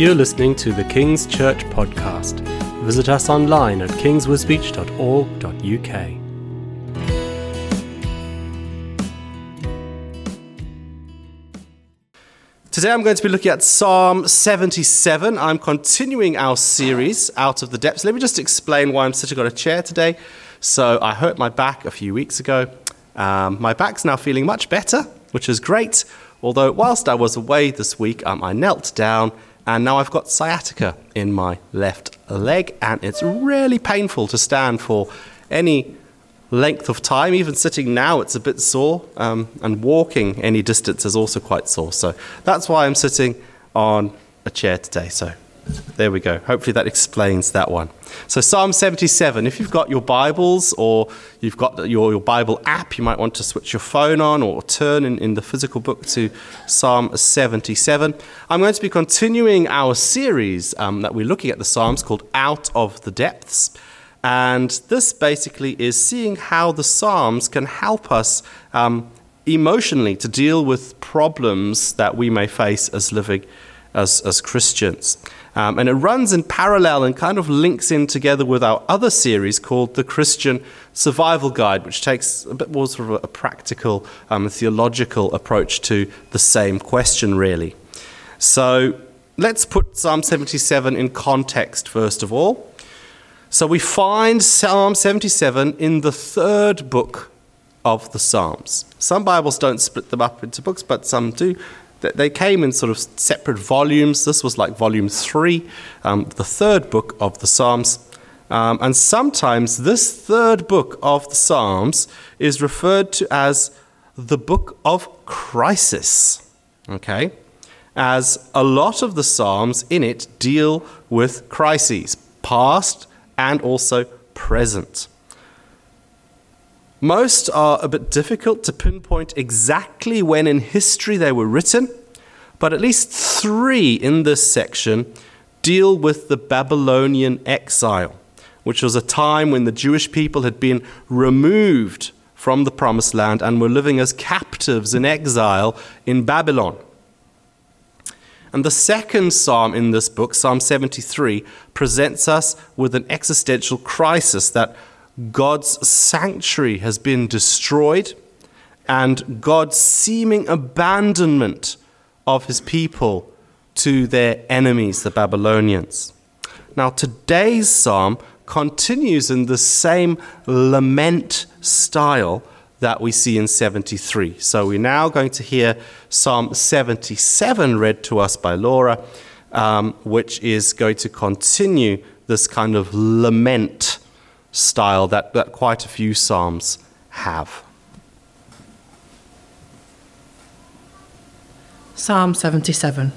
You're listening to the King's Church podcast. Visit us online at kingswisbeach.org.uk. Today I'm going to be looking at Psalm 77. I'm continuing our series, Out of the Depths. Let me just explain why I'm sitting on a chair today. So, I hurt my back a few weeks ago. Um, my back's now feeling much better, which is great. Although, whilst I was away this week, um, I knelt down and now I've got sciatica in my left leg, and it's really painful to stand for any length of time. Even sitting now, it's a bit sore, um, and walking any distance is also quite sore. So that's why I'm sitting on a chair today. So there we go. Hopefully that explains that one. So, Psalm 77, if you've got your Bibles or you've got your, your Bible app, you might want to switch your phone on or turn in, in the physical book to Psalm 77. I'm going to be continuing our series um, that we're looking at the Psalms called Out of the Depths. And this basically is seeing how the Psalms can help us um, emotionally to deal with problems that we may face as living as, as Christians. Um, and it runs in parallel and kind of links in together with our other series called The Christian Survival Guide, which takes a bit more sort of a practical, um, theological approach to the same question, really. So let's put Psalm 77 in context, first of all. So we find Psalm 77 in the third book of the Psalms. Some Bibles don't split them up into books, but some do. They came in sort of separate volumes. This was like volume three, um, the third book of the Psalms. Um, and sometimes this third book of the Psalms is referred to as the book of crisis. Okay? As a lot of the Psalms in it deal with crises, past and also present. Most are a bit difficult to pinpoint exactly when in history they were written, but at least three in this section deal with the Babylonian exile, which was a time when the Jewish people had been removed from the promised land and were living as captives in exile in Babylon. And the second psalm in this book, Psalm 73, presents us with an existential crisis that God's sanctuary has been destroyed and God's seeming abandonment of his people to their enemies, the Babylonians. Now, today's psalm continues in the same lament style that we see in 73. So we're now going to hear Psalm 77 read to us by Laura, um, which is going to continue this kind of lament style that, that quite a few Psalms have. Psalm 77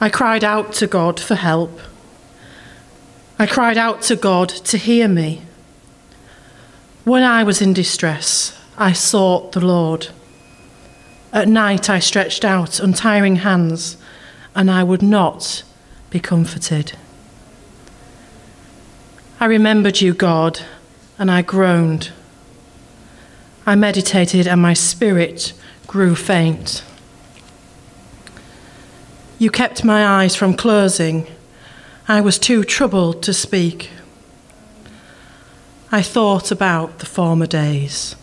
I cried out to God for help. I cried out to God to hear me. When I was in distress, I sought the Lord. At night I stretched out untiring hands, and I would not be comforted. I remembered you, God, and I groaned. I meditated, and my spirit grew faint. You kept my eyes from closing. I was too troubled to speak. I thought about the former days,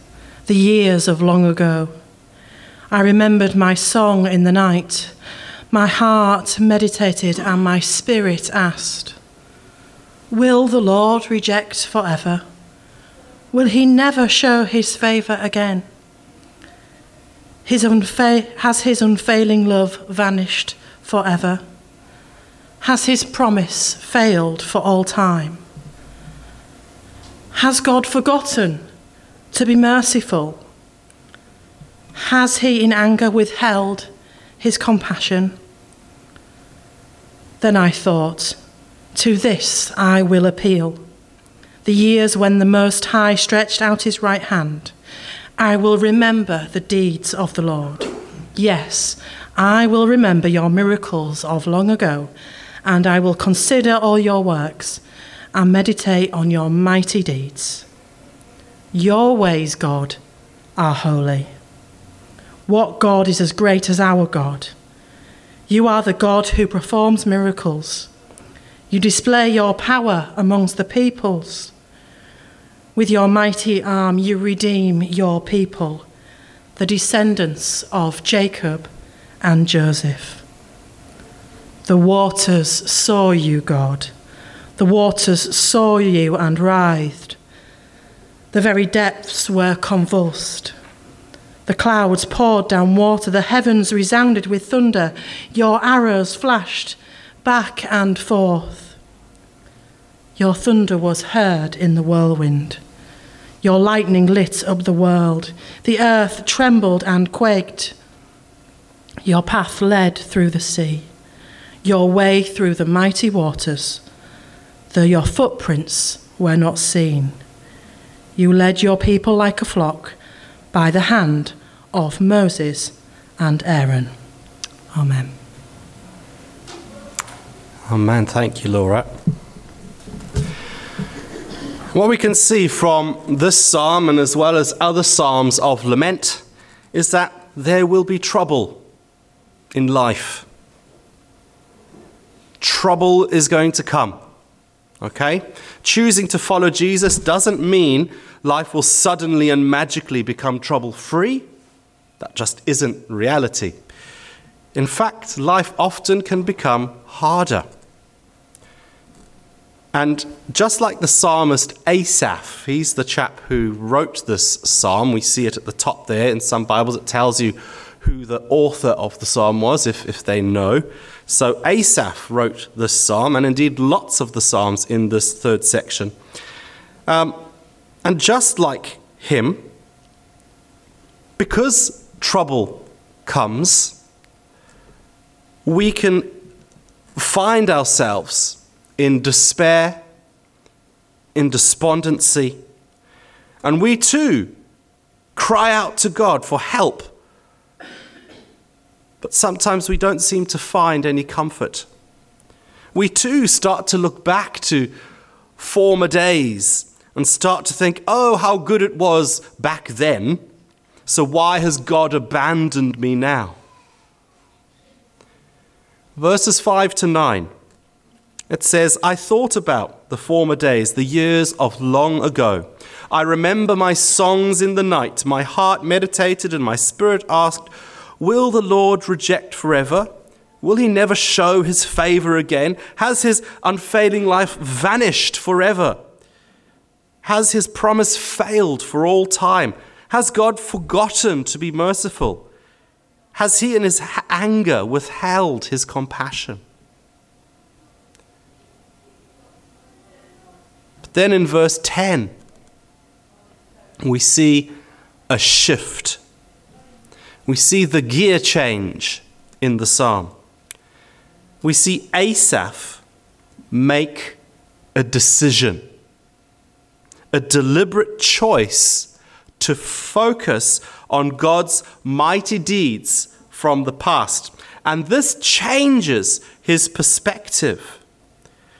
the years of long ago. I remembered my song in the night. My heart meditated, and my spirit asked, Will the Lord reject forever? Will he never show his favour again? His unfa- has his unfailing love vanished forever? Has his promise failed for all time? Has God forgotten to be merciful? Has he in anger withheld his compassion? Then I thought, to this I will appeal. The years when the Most High stretched out his right hand. I will remember the deeds of the Lord. Yes, I will remember your miracles of long ago, and I will consider all your works and meditate on your mighty deeds. Your ways, God, are holy. What God is as great as our God? You are the God who performs miracles. You display your power amongst the peoples. With your mighty arm, you redeem your people, the descendants of Jacob and Joseph. The waters saw you, God. The waters saw you and writhed. The very depths were convulsed. The clouds poured down water, the heavens resounded with thunder. Your arrows flashed back and forth. Your thunder was heard in the whirlwind. Your lightning lit up the world. The earth trembled and quaked. Your path led through the sea, your way through the mighty waters, though your footprints were not seen. You led your people like a flock by the hand of Moses and Aaron. Amen. Amen. Thank you, Laura. What we can see from this psalm and as well as other psalms of lament is that there will be trouble in life. Trouble is going to come. Okay? Choosing to follow Jesus doesn't mean life will suddenly and magically become trouble free. That just isn't reality. In fact, life often can become harder. And just like the psalmist Asaph, he's the chap who wrote this psalm. We see it at the top there. In some Bibles, it tells you who the author of the psalm was, if, if they know. So Asaph wrote this psalm, and indeed lots of the psalms in this third section. Um, and just like him, because trouble comes, we can find ourselves in despair, in despondency, and we too cry out to God for help. But sometimes we don't seem to find any comfort. We too start to look back to former days and start to think, oh, how good it was back then. So why has God abandoned me now? Verses 5 to 9. It says, I thought about the former days, the years of long ago. I remember my songs in the night. My heart meditated and my spirit asked, Will the Lord reject forever? Will he never show his favor again? Has his unfailing life vanished forever? Has his promise failed for all time? Has God forgotten to be merciful? Has he in his anger withheld his compassion? Then in verse 10, we see a shift. We see the gear change in the psalm. We see Asaph make a decision, a deliberate choice to focus on God's mighty deeds from the past. And this changes his perspective.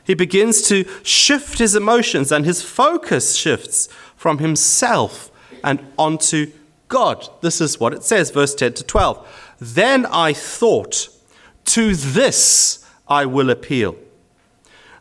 He begins to shift his emotions, and his focus shifts from himself and onto God. This is what it says, verse 10 to 12. Then I thought, To this I will appeal.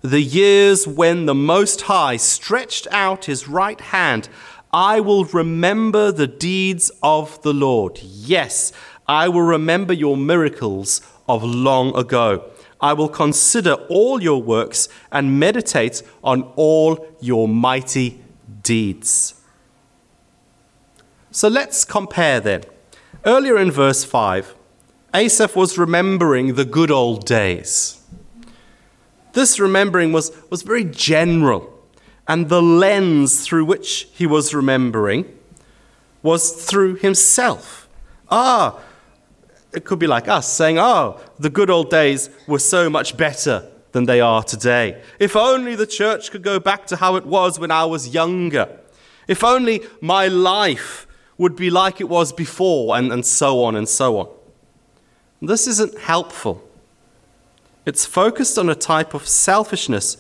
The years when the Most High stretched out his right hand, I will remember the deeds of the Lord. Yes, I will remember your miracles of long ago. I will consider all your works and meditate on all your mighty deeds. So let's compare then. Earlier in verse 5, Asaph was remembering the good old days. This remembering was, was very general, and the lens through which he was remembering was through himself. Ah, it could be like us saying, Oh, the good old days were so much better than they are today. If only the church could go back to how it was when I was younger. If only my life would be like it was before, and, and so on and so on. This isn't helpful. It's focused on a type of selfishness,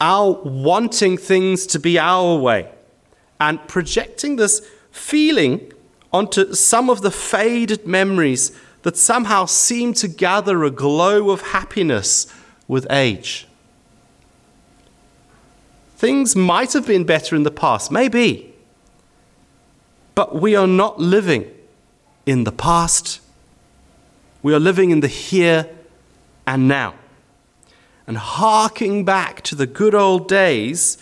our wanting things to be our way, and projecting this feeling onto some of the faded memories that somehow seem to gather a glow of happiness with age. Things might have been better in the past, maybe, but we are not living in the past. We are living in the here and now. And harking back to the good old days,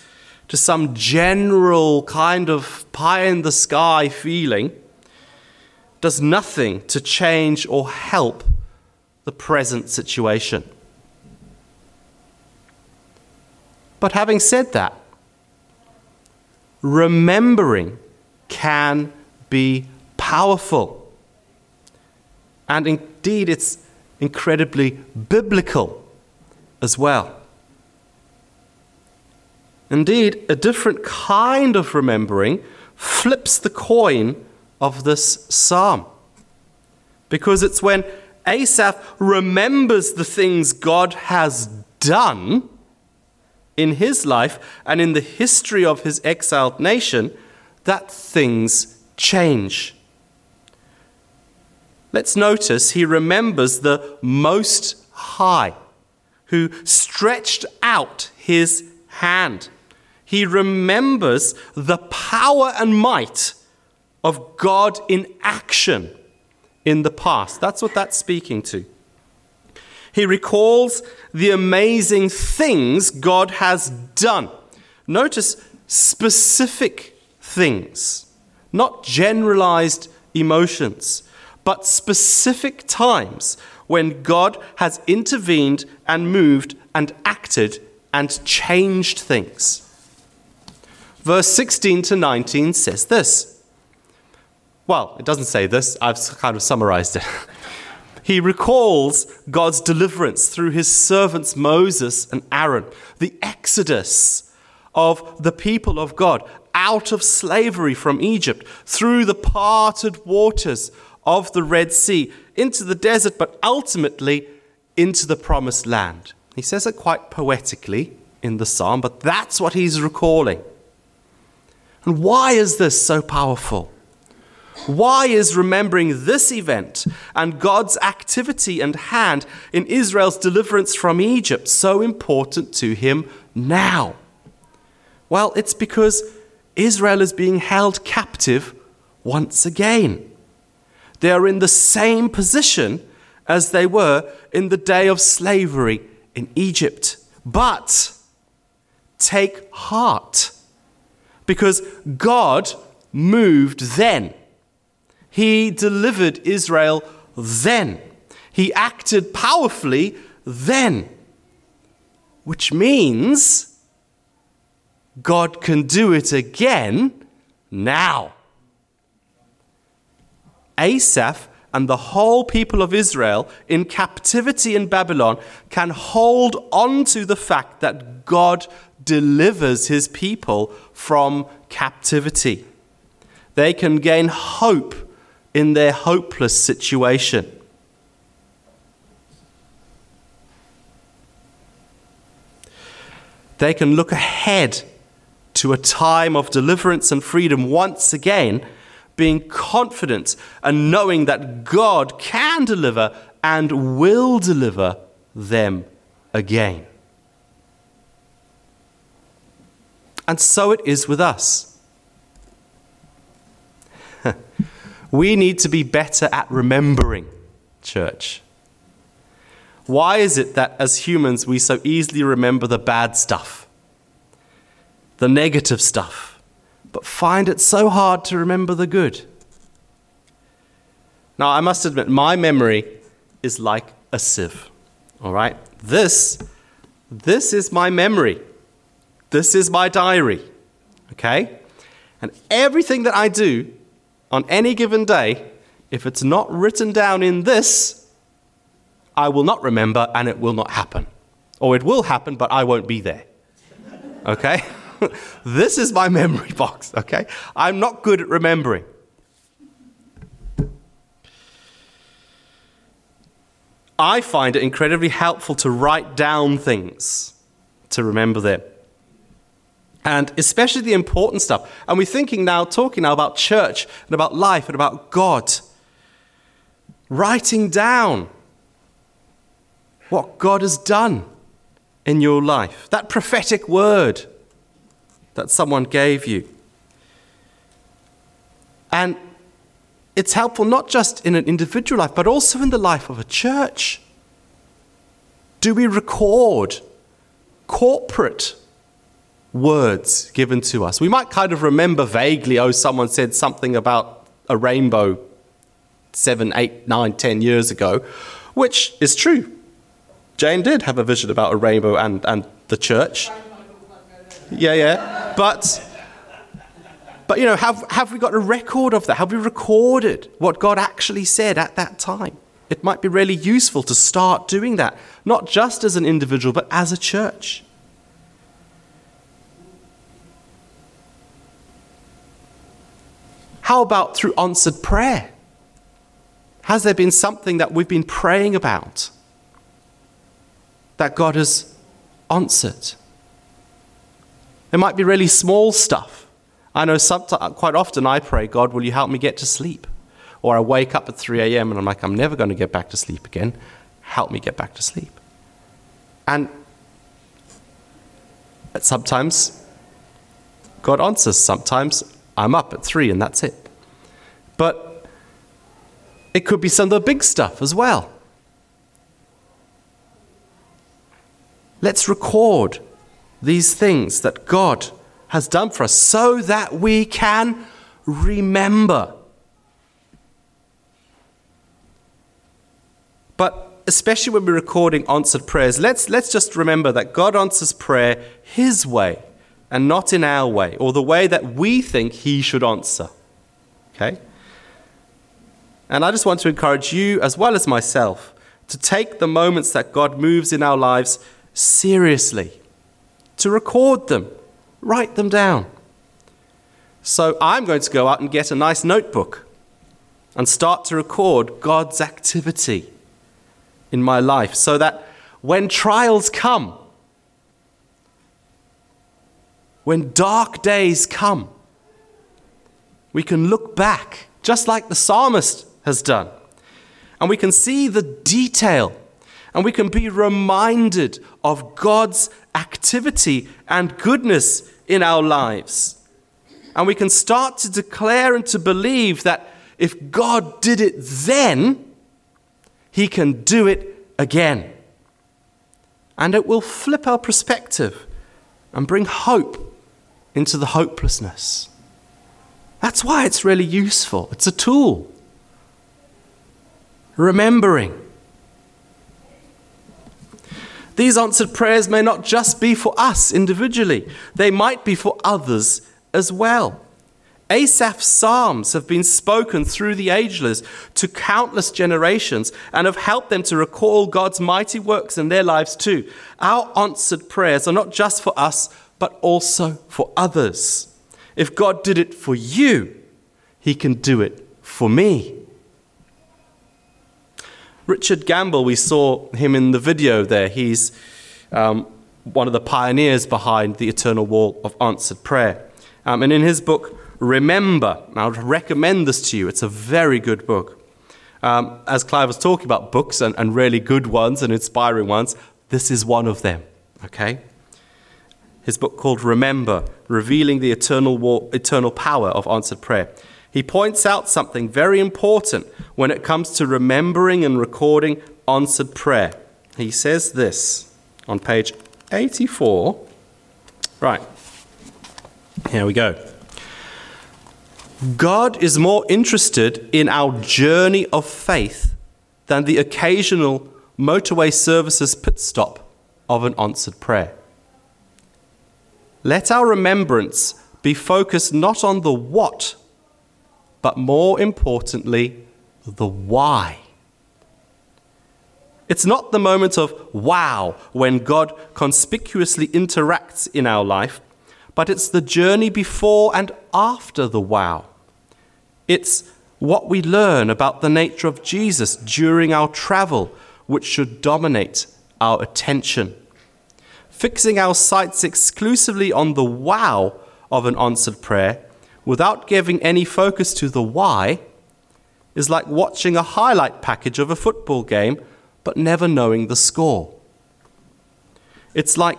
to some general kind of pie in the sky feeling, does nothing to change or help the present situation. But having said that, remembering can be powerful. And indeed, it's incredibly biblical as well. Indeed, a different kind of remembering flips the coin of this psalm. Because it's when Asaph remembers the things God has done in his life and in the history of his exiled nation that things change. Let's notice he remembers the Most High, who stretched out his hand. He remembers the power and might of God in action in the past. That's what that's speaking to. He recalls the amazing things God has done. Notice specific things, not generalized emotions, but specific times when God has intervened and moved and acted and changed things. Verse 16 to 19 says this. Well, it doesn't say this, I've kind of summarized it. he recalls God's deliverance through his servants Moses and Aaron, the exodus of the people of God out of slavery from Egypt through the parted waters of the Red Sea into the desert, but ultimately into the promised land. He says it quite poetically in the psalm, but that's what he's recalling. And why is this so powerful? Why is remembering this event and God's activity and hand in Israel's deliverance from Egypt so important to him now? Well, it's because Israel is being held captive once again. They are in the same position as they were in the day of slavery in Egypt. But take heart because God moved then. He delivered Israel then. He acted powerfully then. Which means God can do it again now. Asaph and the whole people of Israel in captivity in Babylon can hold on to the fact that God delivers his people from captivity. They can gain hope in their hopeless situation. They can look ahead to a time of deliverance and freedom once again, being confident and knowing that God can deliver and will deliver them again. And so it is with us. We need to be better at remembering, church. Why is it that as humans we so easily remember the bad stuff, the negative stuff, but find it so hard to remember the good? Now, I must admit, my memory is like a sieve. All right? This, this is my memory. This is my diary. Okay? And everything that I do on any given day, if it's not written down in this, I will not remember and it will not happen. Or it will happen, but I won't be there. Okay? this is my memory box, okay? I'm not good at remembering. I find it incredibly helpful to write down things to remember them. And especially the important stuff. And we're thinking now, talking now about church and about life and about God. writing down what God has done in your life, that prophetic word that someone gave you. And it's helpful not just in an individual life, but also in the life of a church. Do we record corporate words given to us? We might kind of remember vaguely, oh, someone said something about a rainbow seven, eight, nine, ten years ago, which is true. Jane did have a vision about a rainbow and, and the church. Yeah, yeah. But, but you know, have, have we got a record of that? Have we recorded what God actually said at that time? It might be really useful to start doing that, not just as an individual, but as a church. How about through answered prayer? Has there been something that we've been praying about that God has answered? It might be really small stuff. I know sometimes, quite often I pray, God, will you help me get to sleep? Or I wake up at 3 a.m. and I'm like, I'm never going to get back to sleep again. Help me get back to sleep. And sometimes God answers. Sometimes I'm up at 3 and that's it. But it could be some of the big stuff as well. Let's record these things that God has done for us so that we can remember. But especially when we're recording answered prayers, let's, let's just remember that God answers prayer His way and not in our way, or the way that we think He should answer. Okay? And I just want to encourage you, as well as myself, to take the moments that God moves in our lives seriously, to record them, write them down. So I'm going to go out and get a nice notebook and start to record God's activity in my life so that when trials come, when dark days come, we can look back, just like the psalmist has done. And we can see the detail and we can be reminded of God's activity and goodness in our lives. And we can start to declare and to believe that if God did it then, He can do it again. And it will flip our perspective and bring hope into the hopelessness. That's why it's really useful. It's a tool remembering. These answered prayers may not just be for us individually, they might be for others as well. Asaph's psalms have been spoken through the ageless to countless generations and have helped them to recall God's mighty works in their lives too. Our answered prayers are not just for us, but also for others. If God did it for you, He can do it for me. Richard Gamble, we saw him in the video there. He's um, one of the pioneers behind the Eternal Wall of Answered Prayer. Um, and in his book, Remember, I would recommend this to you. It's a very good book. Um, as Clive was talking about books and, and really good ones and inspiring ones, this is one of them. Okay? His book called Remember, Revealing the Eternal, War, Eternal Power of Answered Prayer he points out something very important when it comes to remembering and recording answered prayer. He says this on page 84. Right, here we go. God is more interested in our journey of faith than the occasional motorway services pit stop of an answered prayer. Let our remembrance be focused not on the what but more importantly, the why. It's not the moment of wow when God conspicuously interacts in our life, but it's the journey before and after the wow. It's what we learn about the nature of Jesus during our travel, which should dominate our attention. Fixing our sights exclusively on the wow of an answered prayer without giving any focus to the why is like watching a highlight package of a football game but never knowing the score. It's like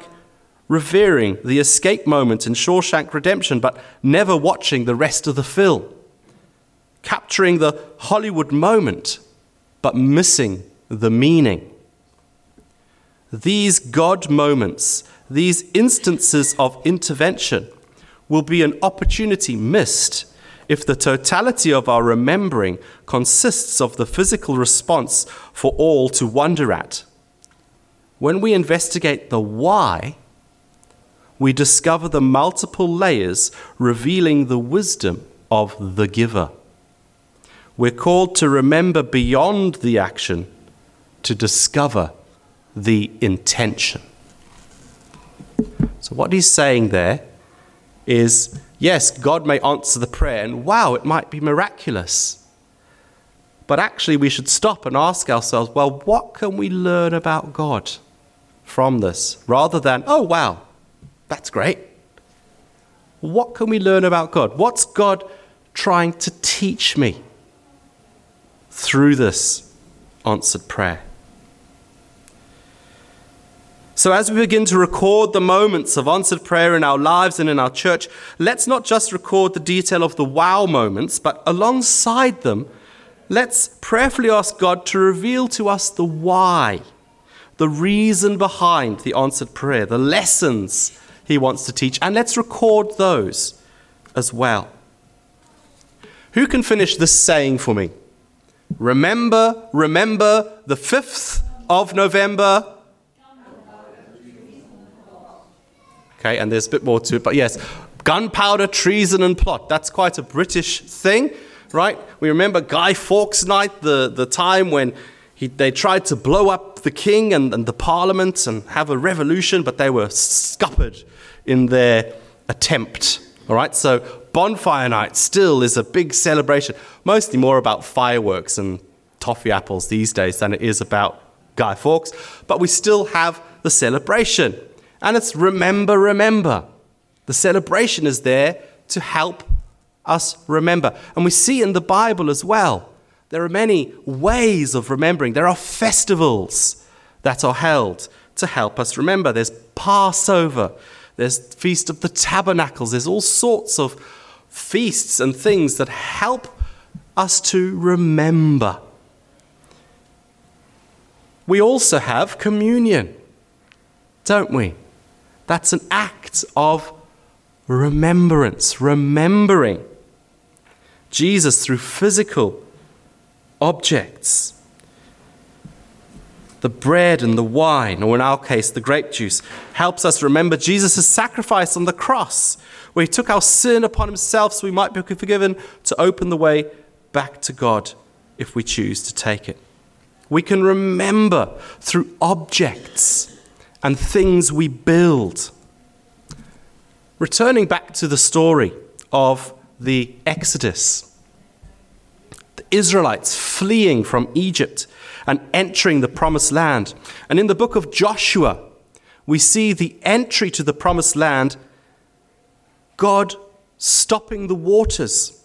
revering the escape moment in Shawshank Redemption but never watching the rest of the film. Capturing the Hollywood moment but missing the meaning. These God moments, these instances of intervention, will be an opportunity missed if the totality of our remembering consists of the physical response for all to wonder at. When we investigate the why, we discover the multiple layers revealing the wisdom of the giver. We're called to remember beyond the action, to discover the intention. So, what he's saying there is yes, God may answer the prayer, and wow, it might be miraculous. But actually, we should stop and ask ourselves well, what can we learn about God from this? Rather than, oh, wow, that's great. What can we learn about God? What's God trying to teach me through this answered prayer? So, as we begin to record the moments of answered prayer in our lives and in our church, let's not just record the detail of the wow moments, but alongside them, let's prayerfully ask God to reveal to us the why, the reason behind the answered prayer, the lessons He wants to teach, and let's record those as well. Who can finish this saying for me? Remember, remember the 5th of November Okay, and there's a bit more to it, but yes, gunpowder, treason, and plot. That's quite a British thing, right? We remember Guy Fawkes night, the, the time when he, they tried to blow up the king and, and the parliament and have a revolution, but they were scuppered in their attempt. All right, so bonfire night still is a big celebration, mostly more about fireworks and toffee apples these days than it is about Guy Fawkes, but we still have the celebration. And it's remember, remember. The celebration is there to help us remember. And we see in the Bible as well, there are many ways of remembering. There are festivals that are held to help us remember. There's Passover, there's Feast of the Tabernacles, there's all sorts of feasts and things that help us to remember. We also have communion, don't we? That's an act of remembrance, remembering Jesus through physical objects. The bread and the wine, or in our case, the grape juice, helps us remember Jesus' sacrifice on the cross, where he took our sin upon himself so we might be forgiven to open the way back to God if we choose to take it. We can remember through objects and things we build. Returning back to the story of the Exodus, the Israelites fleeing from Egypt and entering the promised land. And in the book of Joshua, we see the entry to the promised land, God stopping the waters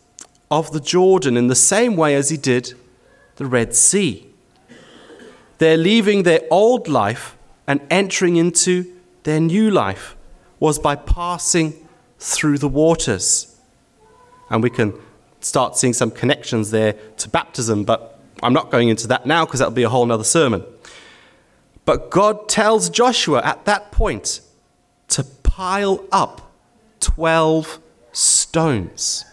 of the Jordan in the same way as he did the Red Sea. They're leaving their old life and entering into their new life was by passing through the waters. And we can start seeing some connections there to baptism, but I'm not going into that now because that'll be a whole other sermon. But God tells Joshua at that point to pile up 12 stones.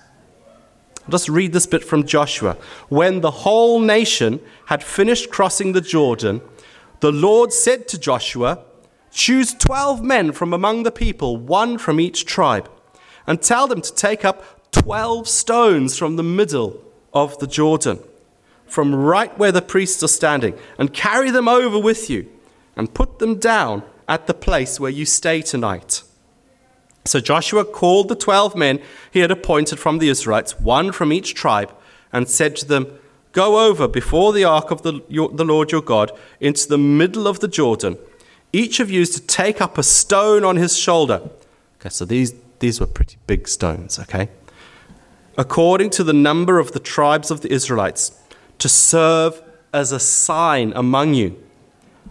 I'll just read this bit from Joshua. When the whole nation had finished crossing the Jordan, the Lord said to Joshua, Choose 12 men from among the people, one from each tribe, and tell them to take up 12 stones from the middle of the Jordan, from right where the priests are standing, and carry them over with you, and put them down at the place where you stay tonight. So Joshua called the 12 men he had appointed from the Israelites, one from each tribe, and said to them, Go over before the ark of the, your, the Lord your God into the middle of the Jordan. Each of you is to take up a stone on his shoulder. Okay, so these, these were pretty big stones, okay? According to the number of the tribes of the Israelites, to serve as a sign among you.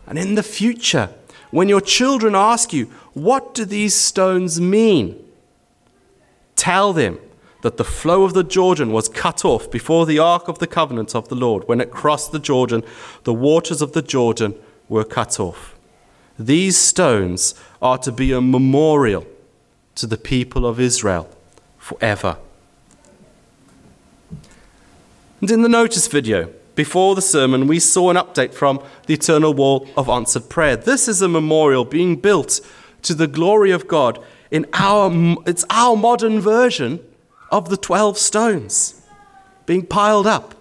And in the future, when your children ask you, What do these stones mean? Tell them that the flow of the Jordan was cut off before the ark of the covenant of the Lord. When it crossed the Jordan, the waters of the Jordan were cut off. These stones are to be a memorial to the people of Israel forever. And in the notice video, before the sermon, we saw an update from the Eternal Wall of Answered Prayer. This is a memorial being built to the glory of God in our, it's our modern version of the 12 stones being piled up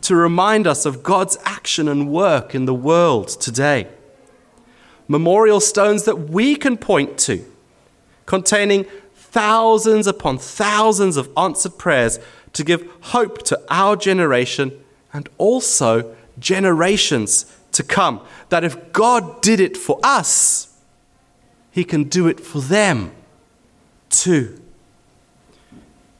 to remind us of God's action and work in the world today. Memorial stones that we can point to, containing thousands upon thousands of answered prayers to give hope to our generation and also generations to come. That if God did it for us, He can do it for them too.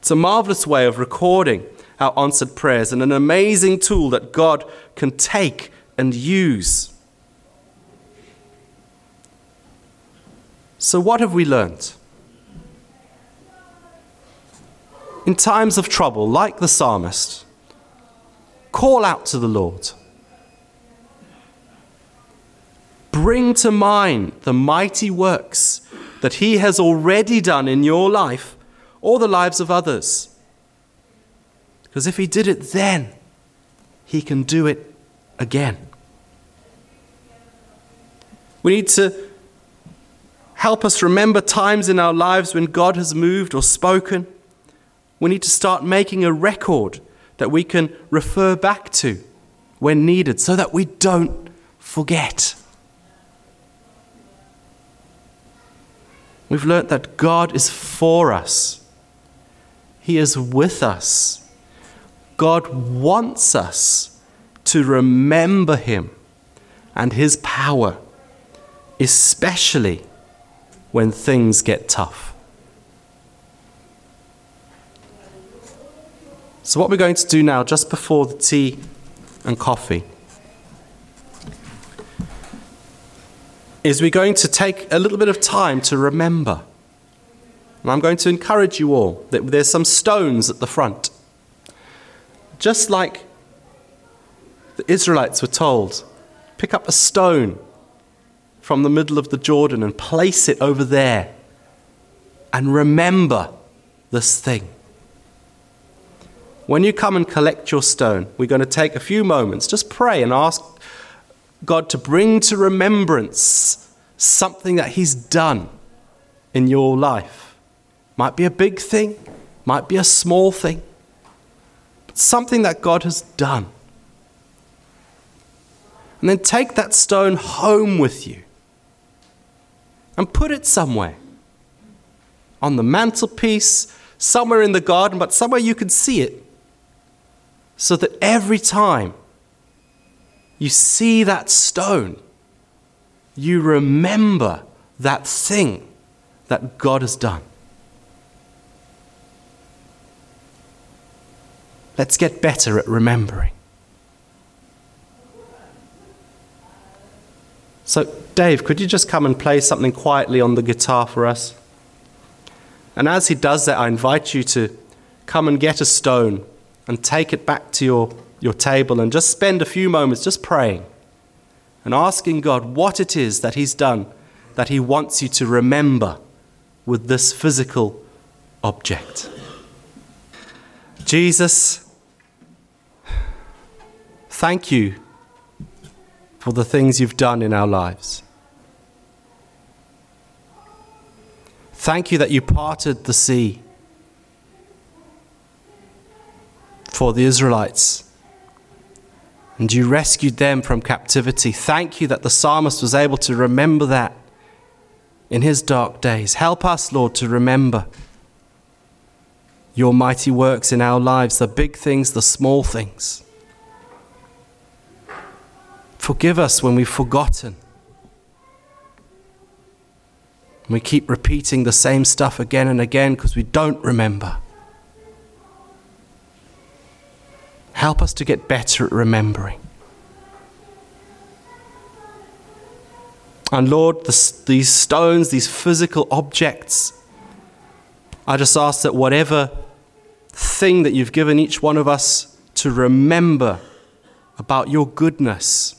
It's a marvelous way of recording our answered prayers and an amazing tool that God can take and use. So, what have we learned? In times of trouble, like the psalmist, call out to the Lord. Bring to mind the mighty works that He has already done in your life or the lives of others. Because if He did it then, He can do it again. We need to help us remember times in our lives when God has moved or spoken. We need to start making a record that we can refer back to when needed so that we don't forget. We've learnt that God is for us. He is with us. God wants us to remember Him and His power, especially when things get tough. So, what we're going to do now, just before the tea and coffee, is we're going to take a little bit of time to remember. And I'm going to encourage you all that there's some stones at the front. Just like the Israelites were told, pick up a stone from the middle of the Jordan and place it over there and remember this thing. When you come and collect your stone, we're going to take a few moments, just pray and ask God to bring to remembrance something that He's done in your life. Might be a big thing, might be a small thing, but something that God has done. And then take that stone home with you and put it somewhere on the mantelpiece, somewhere in the garden, but somewhere you can see it. So that every time you see that stone, you remember that thing that God has done. Let's get better at remembering. So, Dave, could you just come and play something quietly on the guitar for us? And as he does that, I invite you to come and get a stone and take it back to your, your table and just spend a few moments just praying and asking God what it is that He's done that He wants you to remember with this physical object. Jesus, Thank you for the things you've done in our lives. Thank you that you parted the sea for the Israelites and you rescued them from captivity. Thank you that the psalmist was able to remember that in his dark days. Help us, Lord, to remember your mighty works in our lives, the big things, the small things. Forgive us when we've forgotten. We keep repeating the same stuff again and again because we don't remember. Help us to get better at remembering. And Lord, these stones, these physical objects, I just ask that whatever thing that you've given each one of us to remember about your goodness,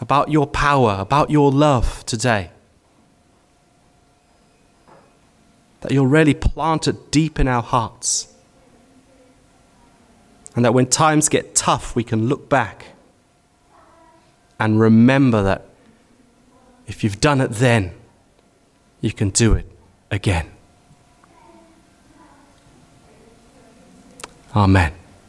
about your power, about your love today, that you'll really plant it deep in our hearts. And that when times get tough, we can look back and remember that if you've done it then, you can do it again. Amen.